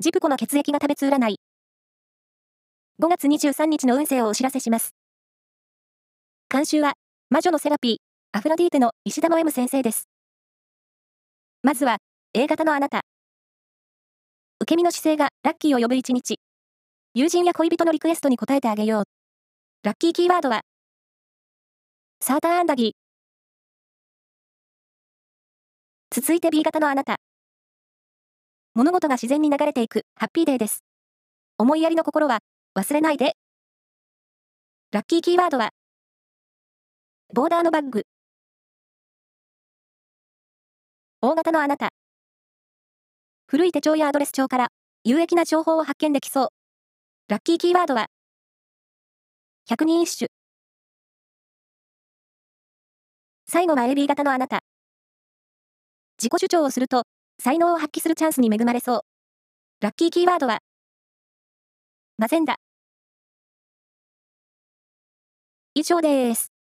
ジプコの血液が食べつ占い。5月23日の運勢をお知らせします。監修は、魔女のセラピー、アフロディーテの石田の M 先生です。まずは、A 型のあなた。受け身の姿勢がラッキーを呼ぶ一日。友人や恋人のリクエストに応えてあげよう。ラッキーキーワードは、サーターアンダギー。続いて B 型のあなた。物事が自然に流れていくハッピーデーです。思いやりの心は忘れないで。ラッキーキーワードは、ボーダーのバッグ。大型のあなた。古い手帳やアドレス帳から有益な情報を発見できそう。ラッキーキーワードは、百人一首。最後は AB 型のあなた。自己主張をすると才能を発揮するチャンスに恵まれそう。ラッキーキーワードは、マゼンダ。以上です。